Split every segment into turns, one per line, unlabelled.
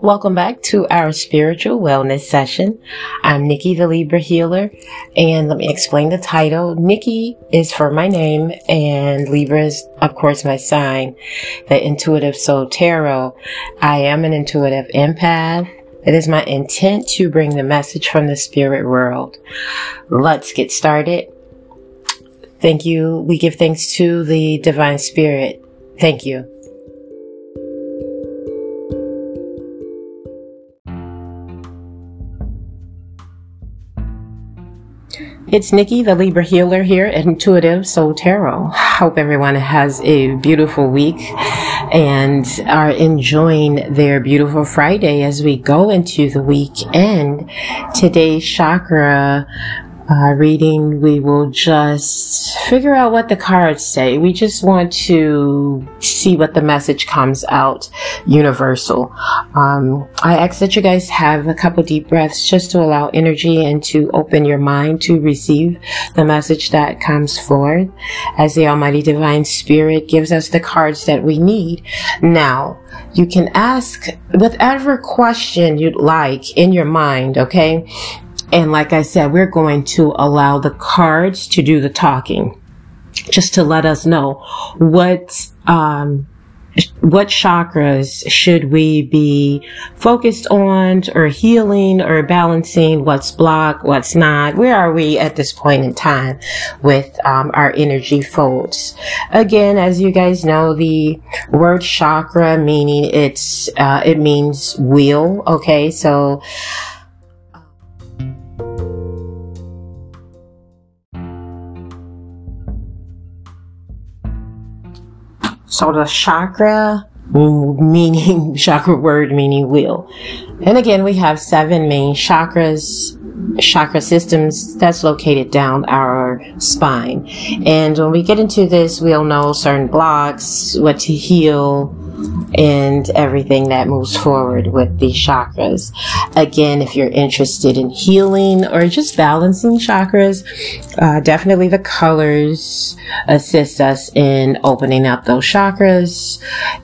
Welcome back to our spiritual wellness session. I'm Nikki the Libra Healer, and let me explain the title. Nikki is for my name, and Libra is, of course, my sign, the Intuitive Soul Tarot. I am an intuitive empath. It is my intent to bring the message from the spirit world. Let's get started. Thank you. We give thanks to the divine spirit. Thank you. It's Nikki, the Libra healer here at Intuitive Soul Tarot. Hope everyone has a beautiful week and are enjoying their beautiful Friday as we go into the weekend. Today's chakra uh, reading, we will just figure out what the cards say. We just want to see what the message comes out universal. Um, I ask that you guys have a couple deep breaths just to allow energy and to open your mind to receive the message that comes forward as the Almighty Divine Spirit gives us the cards that we need. Now, you can ask whatever question you'd like in your mind, okay? And like I said, we're going to allow the cards to do the talking just to let us know what, um, what chakras should we be focused on or healing or balancing what's blocked what's not where are we at this point in time with um, our energy folds? Again as you guys know the word chakra meaning it's uh, it means wheel okay? So So the chakra meaning chakra word meaning wheel. And again, we have seven main chakras, chakra systems that's located down our spine. And when we get into this, we'll know certain blocks, what to heal, and everything that moves forward with the chakras. Again, if you're interested in healing or just balancing chakras, uh, definitely the colors assist us in opening up those chakras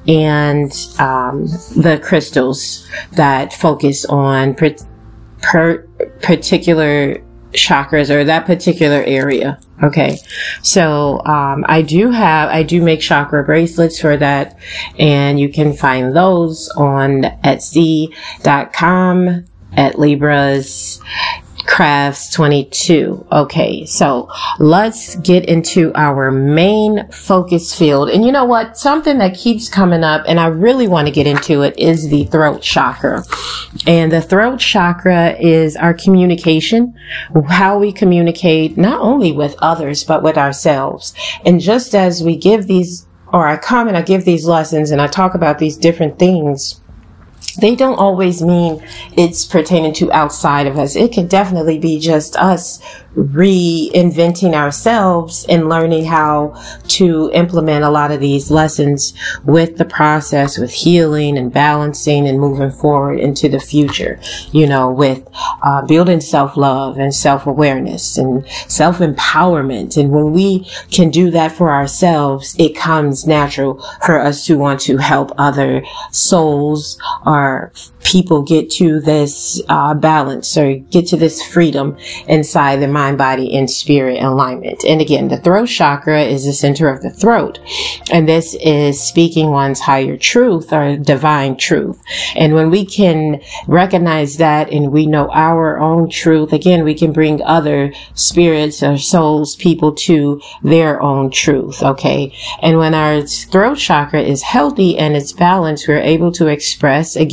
and um, the crystals that focus on per- per- particular chakras or that particular area. Okay. So, um, I do have, I do make chakra bracelets for that and you can find those on Etsy.com at Libras crafts 22. Okay, so let's get into our main focus field. And you know what? Something that keeps coming up, and I really want to get into it, is the throat chakra. And the throat chakra is our communication, how we communicate not only with others, but with ourselves. And just as we give these, or I come and I give these lessons and I talk about these different things, they don't always mean it's pertaining to outside of us. It can definitely be just us reinventing ourselves and learning how to implement a lot of these lessons with the process, with healing and balancing and moving forward into the future, you know, with uh, building self-love and self-awareness and self-empowerment. And when we can do that for ourselves, it comes natural for us to want to help other souls or people get to this uh, balance or get to this freedom inside their mind, body, and spirit alignment. And again, the throat chakra is the center of the throat. And this is speaking one's higher truth or divine truth. And when we can recognize that and we know our own truth, again, we can bring other spirits or souls, people to their own truth. Okay. And when our throat chakra is healthy and it's balanced, we're able to express again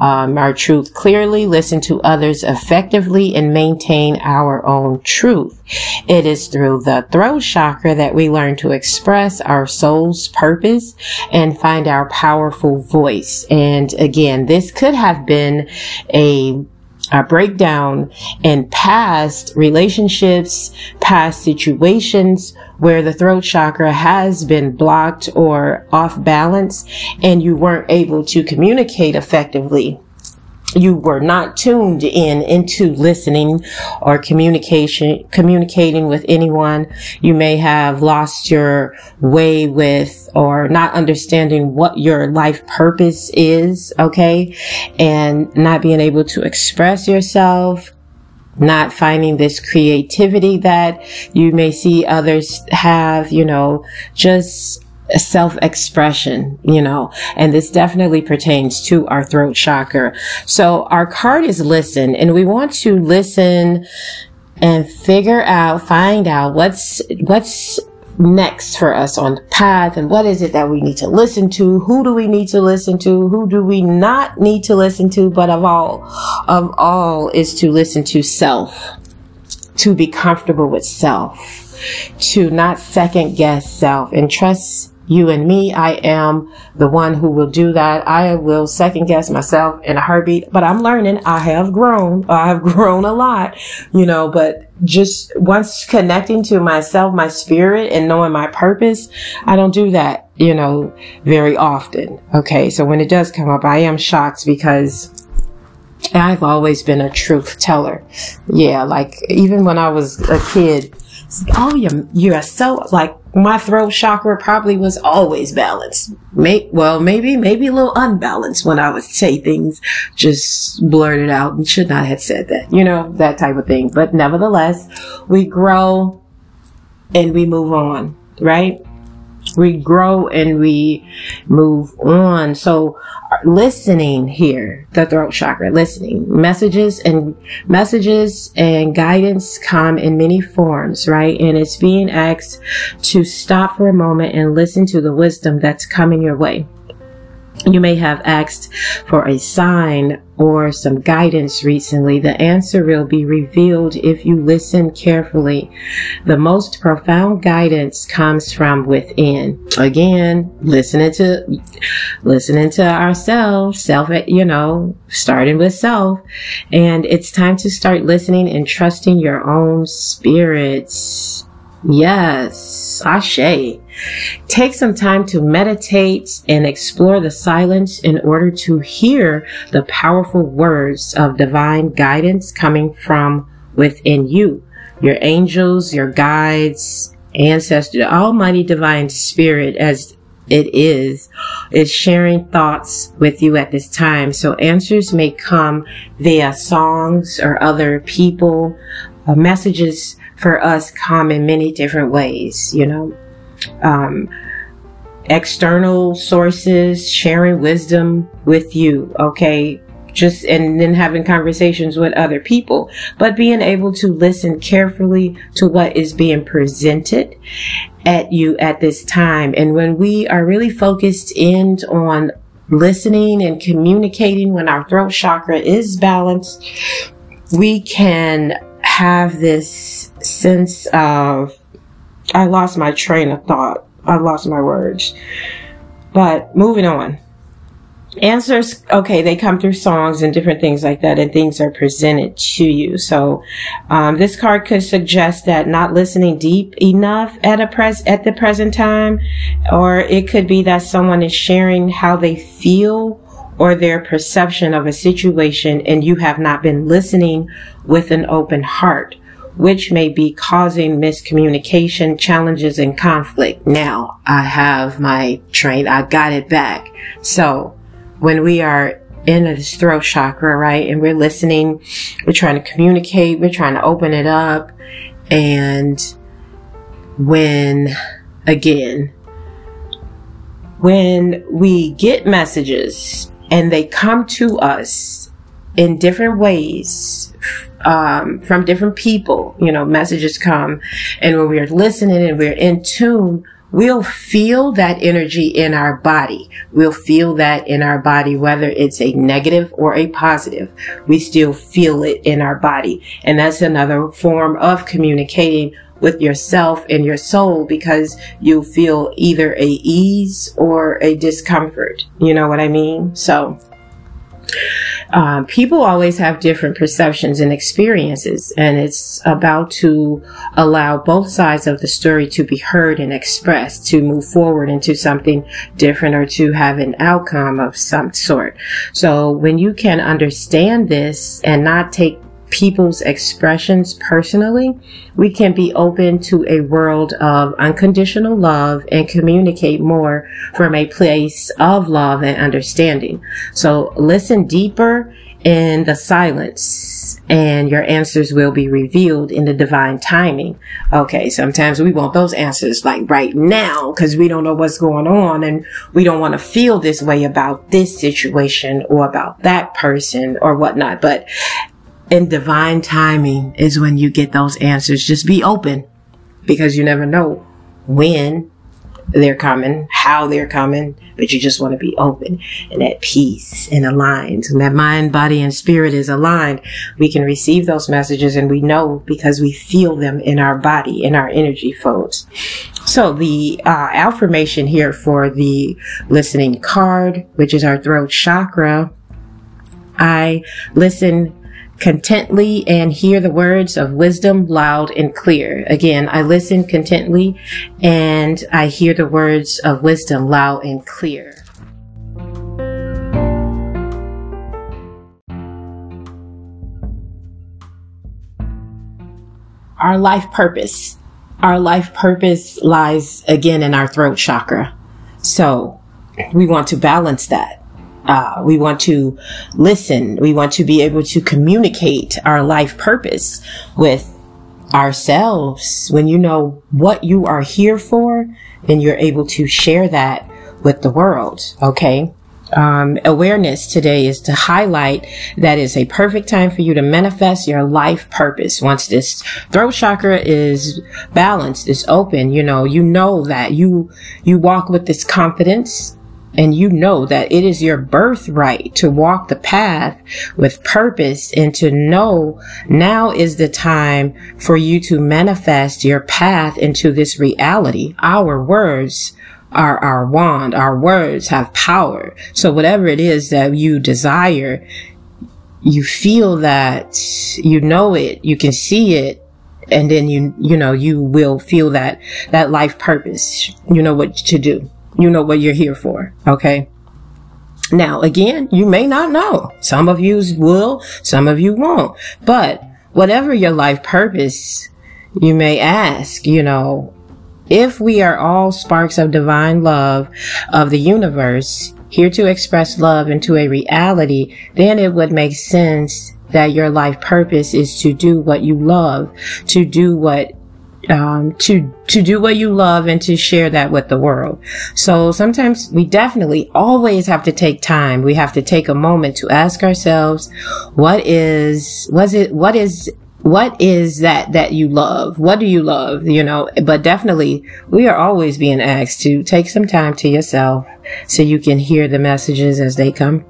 um, our truth clearly, listen to others effectively, and maintain our own truth. It is through the throat chakra that we learn to express our soul's purpose and find our powerful voice. And again, this could have been a a breakdown in past relationships, past situations where the throat chakra has been blocked or off balance and you weren't able to communicate effectively you were not tuned in into listening or communication, communicating with anyone. You may have lost your way with or not understanding what your life purpose is. Okay. And not being able to express yourself, not finding this creativity that you may see others have, you know, just self-expression, you know, and this definitely pertains to our throat chakra. So our card is listen and we want to listen and figure out, find out what's, what's next for us on the path and what is it that we need to listen to? Who do we need to listen to? Who do we not need to listen to? But of all, of all is to listen to self, to be comfortable with self, to not second guess self and trust you and me. I am the one who will do that. I will second guess myself in a heartbeat, but I'm learning. I have grown. I have grown a lot, you know, but just once connecting to myself, my spirit and knowing my purpose, I don't do that, you know, very often. Okay. So when it does come up, I am shocked because I've always been a truth teller. Yeah. Like even when I was a kid, oh, you're, you're so like my throat chakra probably was always balanced. May, well, maybe, maybe a little unbalanced when I would say things just blurted out and should not have said that, you know, that type of thing. But nevertheless, we grow and we move on, right? We grow and we move on. So uh, listening here, the throat chakra, listening messages and messages and guidance come in many forms, right? And it's being asked to stop for a moment and listen to the wisdom that's coming your way. You may have asked for a sign or some guidance recently. The answer will be revealed if you listen carefully. The most profound guidance comes from within. Again, listening to, listening to ourselves, self, you know, starting with self. And it's time to start listening and trusting your own spirits. Yes, Ashe. Take some time to meditate and explore the silence in order to hear the powerful words of divine guidance coming from within you. Your angels, your guides, ancestors, the almighty divine spirit as it is, is sharing thoughts with you at this time. So answers may come via songs or other people, uh, messages for us come in many different ways, you know. Um, external sources sharing wisdom with you, okay? Just and then having conversations with other people, but being able to listen carefully to what is being presented at you at this time. And when we are really focused in on listening and communicating when our throat chakra is balanced, we can have this sense of, I lost my train of thought. I lost my words. But moving on. Answers, okay, they come through songs and different things like that, and things are presented to you. So, um, this card could suggest that not listening deep enough at a pres at the present time, or it could be that someone is sharing how they feel or their perception of a situation and you have not been listening with an open heart, which may be causing miscommunication, challenges, and conflict. Now I have my train. I got it back. So when we are in this throat chakra, right? And we're listening, we're trying to communicate, we're trying to open it up. And when, again, when we get messages and they come to us in different ways um, from different people. You know, messages come, and when we're listening and we're in tune, we'll feel that energy in our body. We'll feel that in our body, whether it's a negative or a positive. We still feel it in our body. And that's another form of communicating with yourself and your soul because you feel either a ease or a discomfort. You know what I mean? So, um, people always have different perceptions and experiences, and it's about to allow both sides of the story to be heard and expressed to move forward into something different or to have an outcome of some sort. So when you can understand this and not take people's expressions personally, we can be open to a world of unconditional love and communicate more from a place of love and understanding. So listen deeper in the silence and your answers will be revealed in the divine timing. Okay. Sometimes we want those answers like right now because we don't know what's going on and we don't want to feel this way about this situation or about that person or whatnot. But in divine timing is when you get those answers. Just be open because you never know when they're coming, how they're coming, but you just want to be open and at peace and aligned. And that mind, body, and spirit is aligned. We can receive those messages and we know because we feel them in our body, in our energy folds. So the uh, affirmation here for the listening card, which is our throat chakra, I listen contently and hear the words of wisdom loud and clear. Again, I listen contently and I hear the words of wisdom loud and clear. Our life purpose. Our life purpose lies again in our throat chakra. So we want to balance that. Uh, we want to listen. We want to be able to communicate our life purpose with ourselves. When you know what you are here for, then you're able to share that with the world. Okay. Um, awareness today is to highlight that is a perfect time for you to manifest your life purpose. Once this throat chakra is balanced, is open, you know, you know that you, you walk with this confidence and you know that it is your birthright to walk the path with purpose and to know now is the time for you to manifest your path into this reality. Our words are our wand. Our words have power. So whatever it is that you desire, you feel that, you know it, you can see it, and then you, you know, you will feel that, that life purpose. You know what to do you know what you're here for. Okay. Now, again, you may not know. Some of you will, some of you won't. But whatever your life purpose, you may ask, you know, if we are all sparks of divine love of the universe, here to express love into a reality, then it would make sense that your life purpose is to do what you love, to do what um, to to do what you love and to share that with the world. So sometimes we definitely always have to take time. We have to take a moment to ask ourselves, what is was it what is what is that that you love? What do you love? You know, but definitely we are always being asked to take some time to yourself so you can hear the messages as they come.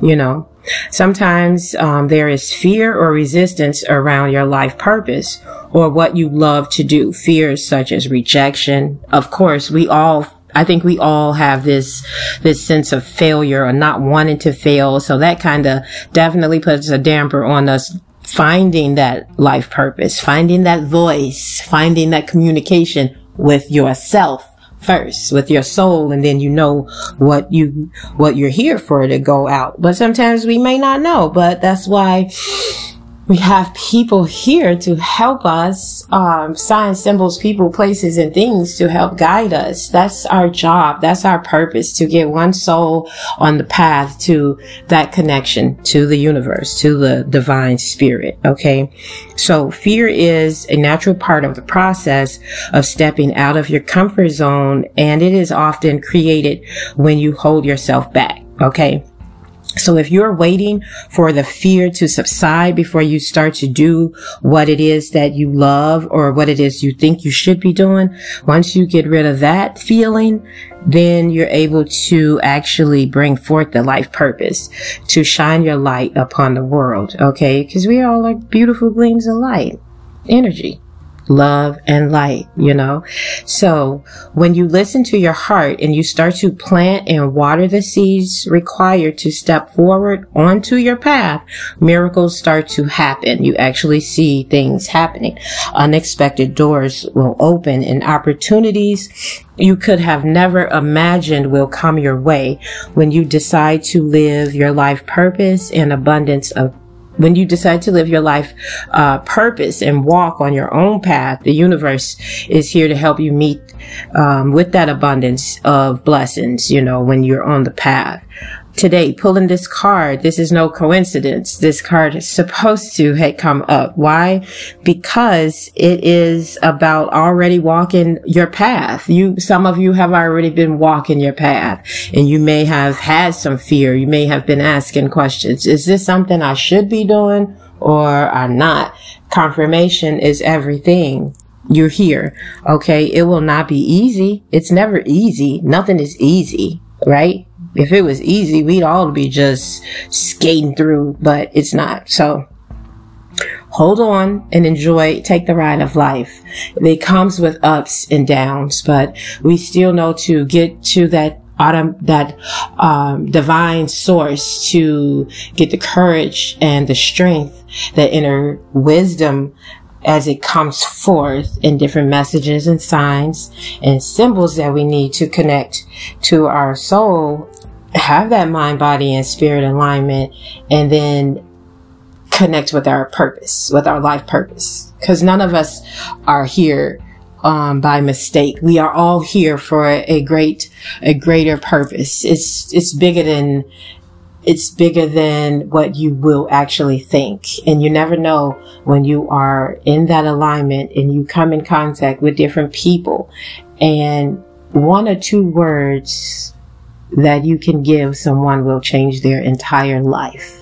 You know, sometimes um, there is fear or resistance around your life purpose or what you love to do. Fears such as rejection. Of course, we all I think we all have this, this sense of failure or not wanting to fail. So that kind of definitely puts a damper on us finding that life purpose, finding that voice, finding that communication with yourself first with your soul and then you know what you what you're here for to go out. But sometimes we may not know but that's why we have people here to help us, um, signs, symbols, people, places, and things to help guide us. That's our job. That's our purpose to get one soul on the path to that connection to the universe, to the divine spirit. Okay. So fear is a natural part of the process of stepping out of your comfort zone. And it is often created when you hold yourself back. Okay. So if you're waiting for the fear to subside before you start to do what it is that you love or what it is you think you should be doing, once you get rid of that feeling, then you're able to actually bring forth the life purpose to shine your light upon the world. Okay. Cause we all are beautiful gleams of light, energy. Love, and light, you know? So when you listen to your heart and you start to plant and water the seeds required to step forward onto your path, miracles start to happen. You actually see things happening. Unexpected doors will open and opportunities you could have never imagined will come your way when you decide to live your life purpose and abundance of when you decide to live your life uh, purpose and walk on your own path, the universe is here to help you meet um, with that abundance of blessings. You know, when you're on the path today pulling this card. This is no coincidence. This card is supposed to have come up. Why? Because it is about already walking your path. You, some of you have already been walking your path and you may have had some fear. You may have been asking questions. Is this something I should be doing or I'm not? Confirmation is everything you're here. Okay. It will not be easy. It's never easy. Nothing is easy, right? If it was easy, we'd all be just skating through, but it's not. So hold on and enjoy, take the ride of life. It comes with ups and downs, but we still know to get to that autumn, that um, divine source to get the courage and the strength, that inner wisdom as it comes forth in different messages and signs and symbols that we need to connect to our soul have that mind, body, and spirit alignment, and then connect with our purpose, with our life purpose. Because none of us are here um, by mistake. We are all here for a great, a greater purpose. It's it's bigger than it's bigger than what you will actually think. And you never know when you are in that alignment and you come in contact with different people and one or two words that you can give someone will change their entire life.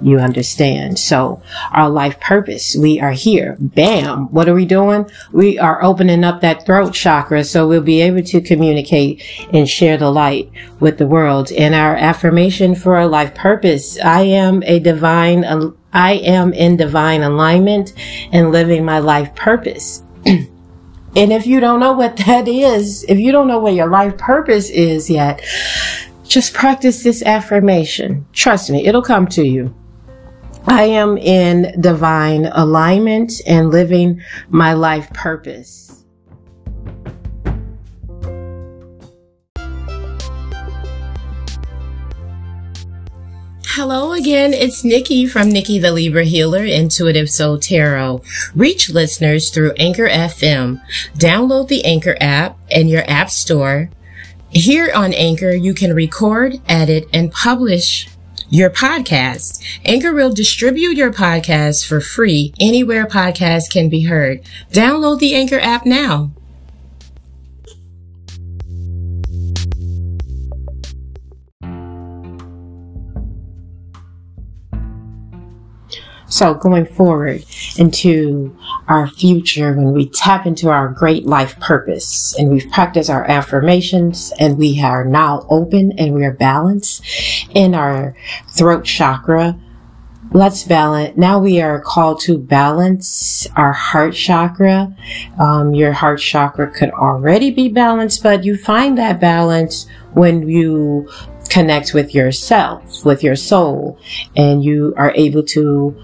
You understand? So our life purpose, we are here. Bam. What are we doing? We are opening up that throat chakra so we'll be able to communicate and share the light with the world. And our affirmation for our life purpose, I am a divine, I am in divine alignment and living my life purpose. And if you don't know what that is, if you don't know what your life purpose is yet, just practice this affirmation. Trust me, it'll come to you. I am in divine alignment and living my life purpose. Hello again, it's Nikki from Nikki the Libra Healer, Intuitive Soul Tarot. Reach listeners through Anchor FM. Download the Anchor app in your app store. Here on Anchor, you can record, edit, and publish your podcast. Anchor will distribute your podcast for free anywhere podcasts can be heard. Download the Anchor app now. So going forward into our future, when we tap into our great life purpose and we've practiced our affirmations and we are now open and we are balanced in our throat chakra, let's balance. Now we are called to balance our heart chakra. Um, your heart chakra could already be balanced, but you find that balance when you connect with yourself, with your soul, and you are able to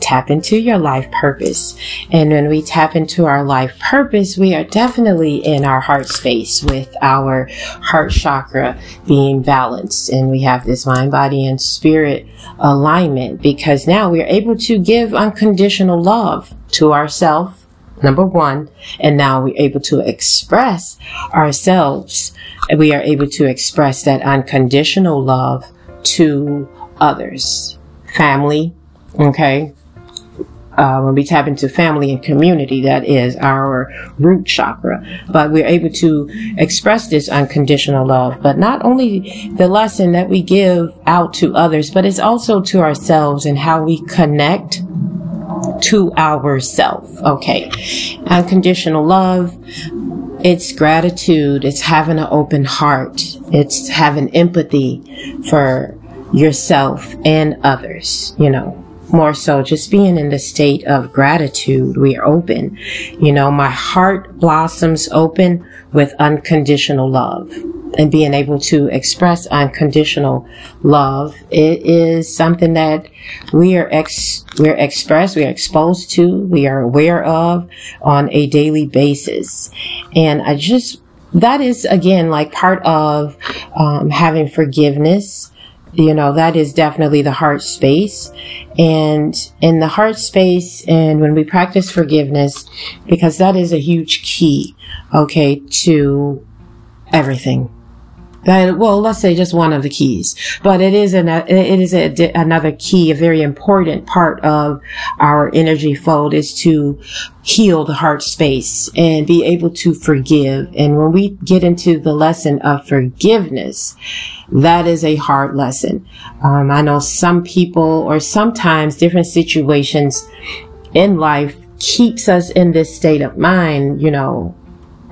tap into your life purpose. And when we tap into our life purpose, we are definitely in our heart space with our heart chakra being balanced. And we have this mind, body, and spirit alignment because now we are able to give unconditional love to ourselves. Number one, and now we're able to express ourselves. We are able to express that unconditional love to others, family, okay, uh, when we tap into family and community, that is our root chakra. But we're able to express this unconditional love. But not only the lesson that we give out to others, but it's also to ourselves and how we connect to ourself. Okay. Unconditional love. It's gratitude. It's having an open heart. It's having empathy for yourself and others, you know more so just being in the state of gratitude. We are open. You know, my heart blossoms open with unconditional love and being able to express unconditional love. It is something that we are ex, we're expressed, we are exposed to, we are aware of on a daily basis. And I just, that is again like part of um, having forgiveness you know that is definitely the heart space. And in the heart space and when we practice forgiveness because that is a huge key okay to everything well let's say just one of the keys. But it is an it is a, another key a very important part of our energy fold is to heal the heart space and be able to forgive. And when we get into the lesson of forgiveness that is a hard lesson. Um, i know some people or sometimes different situations in life keeps us in this state of mind you know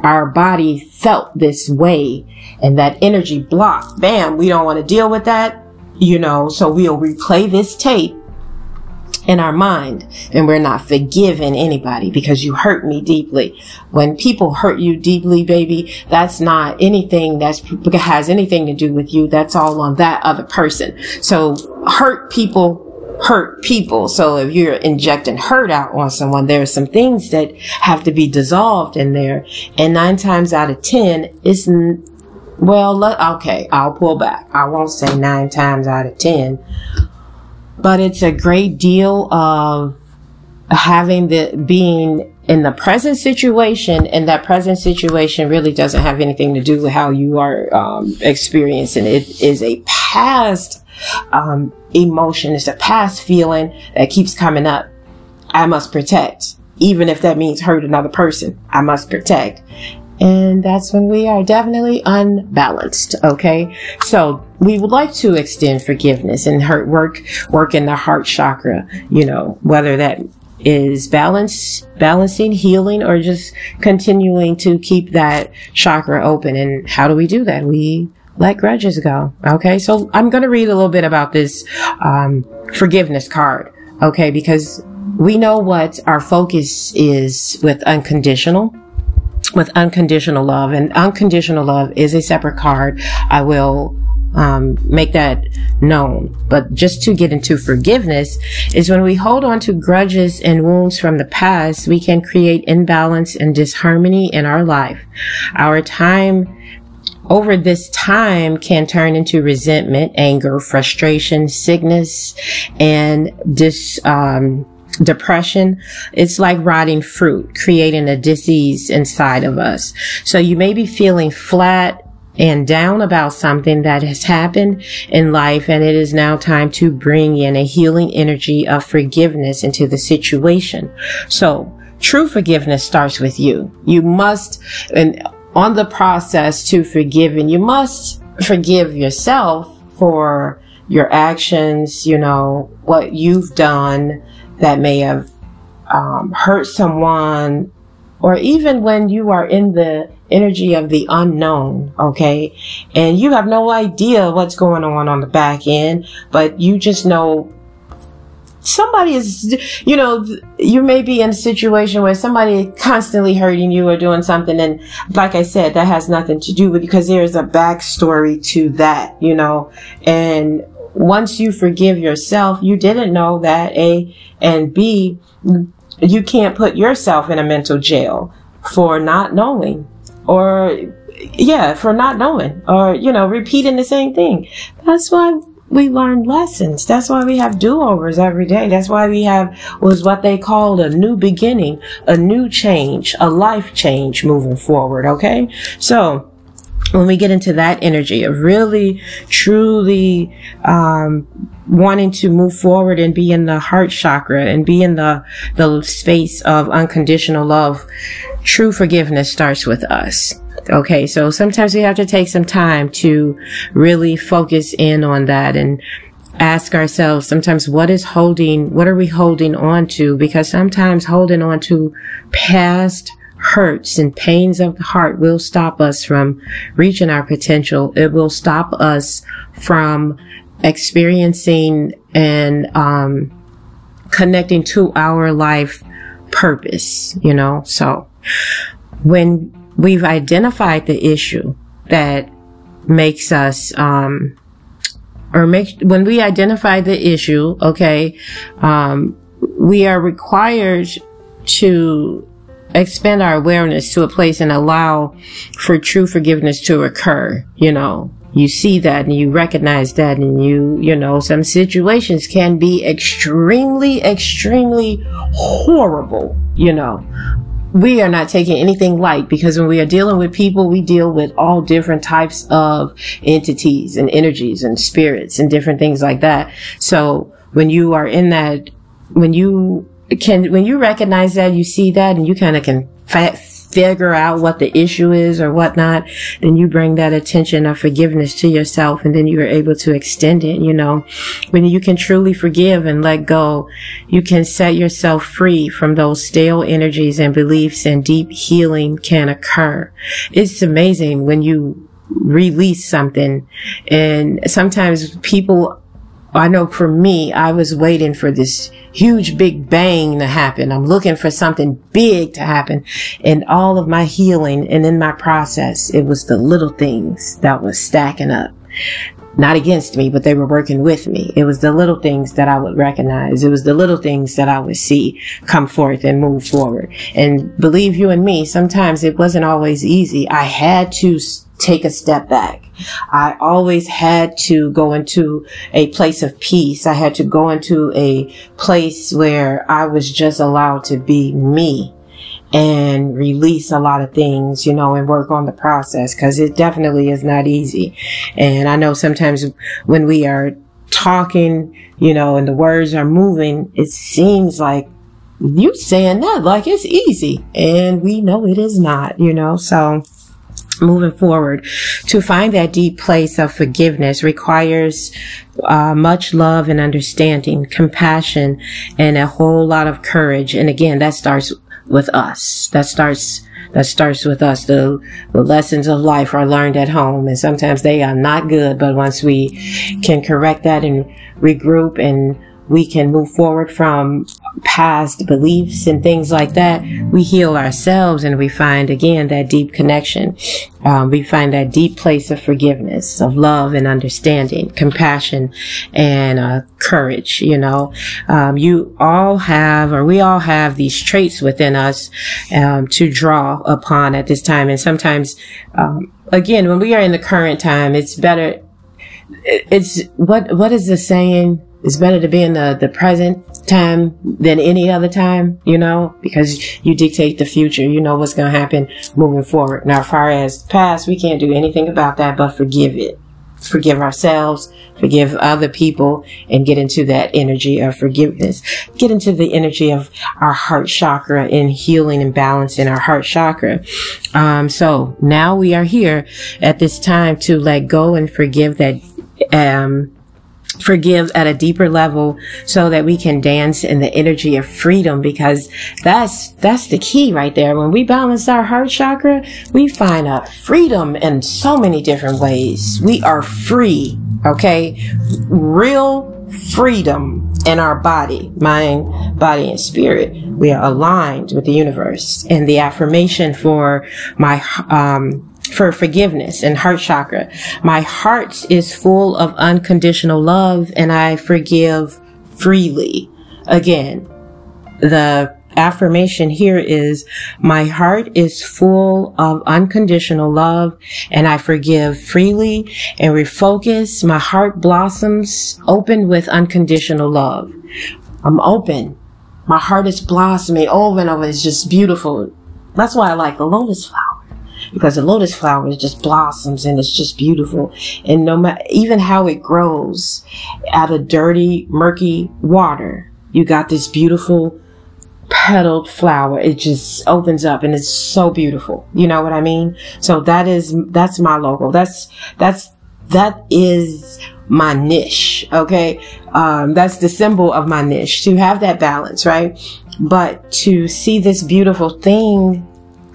our body felt this way and that energy block, bam, we don't want to deal with that, you know, so we'll replay this tape in our mind and we're not forgiving anybody because you hurt me deeply. When people hurt you deeply, baby, that's not anything that's has anything to do with you. That's all on that other person. So hurt people hurt people. So if you're injecting hurt out on someone, there are some things that have to be dissolved in there. And nine times out of ten, it's, well, okay, I'll pull back. I won't say nine times out of ten, but it's a great deal of having the, being in the present situation and that present situation really doesn't have anything to do with how you are um, experiencing it is a past um, emotion. It's a past feeling that keeps coming up. I must protect. Even if that means hurt another person, I must protect. And that's when we are definitely unbalanced. Okay. So we would like to extend forgiveness and hurt work, work in the heart chakra, you know, whether that is balance, balancing, healing, or just continuing to keep that chakra open. And how do we do that? We let grudges go. Okay. So I'm going to read a little bit about this, um, forgiveness card. Okay. Because we know what our focus is with unconditional, with unconditional love and unconditional love is a separate card. I will um, make that known. But just to get into forgiveness is when we hold on to grudges and wounds from the past, we can create imbalance and disharmony in our life. Our time over this time can turn into resentment, anger, frustration, sickness, and dis, um, depression. It's like rotting fruit, creating a disease inside of us. So you may be feeling flat, and down about something that has happened in life and it is now time to bring in a healing energy of forgiveness into the situation. So true forgiveness starts with you. You must, and on the process to forgive and you must forgive yourself for your actions, you know, what you've done that may have um, hurt someone, or even when you are in the energy of the unknown, okay, and you have no idea what's going on on the back end, but you just know somebody is, you know, you may be in a situation where somebody constantly hurting you or doing something. And like I said, that has nothing to do with because there's a backstory to that, you know, and once you forgive yourself, you didn't know that A and B, you can't put yourself in a mental jail for not knowing or yeah, for not knowing or, you know, repeating the same thing. That's why we learn lessons. That's why we have do-overs every day. That's why we have was what they called a new beginning, a new change, a life change moving forward. Okay. So when we get into that energy of really, truly, um, wanting to move forward and be in the heart chakra and be in the, the space of unconditional love, true forgiveness starts with us. Okay. So sometimes we have to take some time to really focus in on that and ask ourselves sometimes what is holding, what are we holding on to? Because sometimes holding on to past hurts and pains of the heart will stop us from reaching our potential. It will stop us from experiencing and, um, connecting to our life purpose, you know? So when we've identified the issue that makes us, um, or make, when we identify the issue, okay, um, we are required to expand our awareness to a place and allow for true forgiveness to occur, you know, you see that and you recognize that and you, you know, some situations can be extremely, extremely horrible, you know. We are not taking anything light because when we are dealing with people, we deal with all different types of entities and energies and spirits and different things like that. So when you are in that, when you can, when you recognize that, you see that and you kind of can figure out what the issue is or whatnot, then you bring that attention of forgiveness to yourself and then you are able to extend it, you know. When you can truly forgive and let go, you can set yourself free from those stale energies and beliefs and deep healing can occur. It's amazing when you release something and sometimes people I know for me, I was waiting for this huge big bang to happen. I'm looking for something big to happen and all of my healing and in my process, it was the little things that was stacking up. Not against me, but they were working with me. It was the little things that I would recognize. It was the little things that I would see come forth and move forward. And believe you and me, sometimes it wasn't always easy. I had to take a step back. I always had to go into a place of peace. I had to go into a place where I was just allowed to be me and release a lot of things, you know, and work on the process because it definitely is not easy. And I know sometimes when we are talking, you know, and the words are moving, it seems like you saying that like it's easy and we know it is not, you know, so moving forward to find that deep place of forgiveness requires uh, much love and understanding compassion and a whole lot of courage and again that starts with us. That starts that starts with us. The, the lessons of life are learned at home and sometimes they are not good but once we can correct that and regroup and we can move forward from past beliefs and things like that, we heal ourselves and we find again that deep connection. Um, we find that deep place of forgiveness, of love and understanding, compassion and uh, courage. You know, um, you all have, or we all have these traits within us um, to draw upon at this time. And sometimes, um, again, when we are in the current time, it's better. It's what what is the saying? It's better to be in the, the present time than any other time, you know, because you dictate the future. You know what's going to happen moving forward. Now, as far as past, we can't do anything about that but forgive it. Forgive ourselves, forgive other people, and get into that energy of forgiveness. Get into the energy of our heart chakra and healing and balancing our heart chakra. Um, so now we are here at this time to let go and forgive that, um, forgive at a deeper level so that we can dance in the energy of freedom because that's that's the key right there. When we balance our heart chakra we find a freedom in so many different ways. We are free okay? Real freedom in our body mind body and spirit. We are aligned with the universe. And the affirmation for my um for forgiveness and heart chakra. My heart is full of unconditional love and I forgive freely. Again, the affirmation here is my heart is full of unconditional love and I forgive freely and refocus. My heart blossoms open with unconditional love. I'm open. My heart is blossoming over and over. It's just beautiful. That's why I like the lotus flower because the lotus flower just blossoms and it's just beautiful. And no matter, even how it grows out of dirty, murky water, you got this beautiful petaled flower. It just opens up and it's so beautiful. You know what I mean? So that is, that's my logo. That's, that's, that is my niche. Okay. Um, that's the symbol of my niche to have that balance, right? But to see this beautiful thing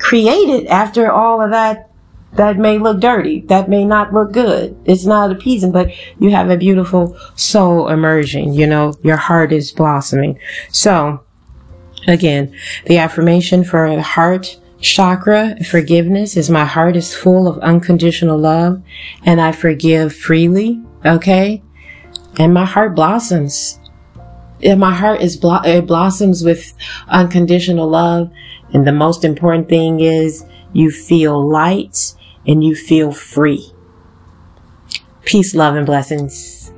created after all of that that may look dirty. That may not look good. It's not appeasing, but you have a beautiful soul emerging. You know, your heart is blossoming. So again, the affirmation for heart chakra forgiveness is my heart is full of unconditional love and I forgive freely. Okay. And my heart blossoms. And my heart is, blo- it blossoms with unconditional love. And the most important thing is you feel light and you feel free. Peace, love, and blessings.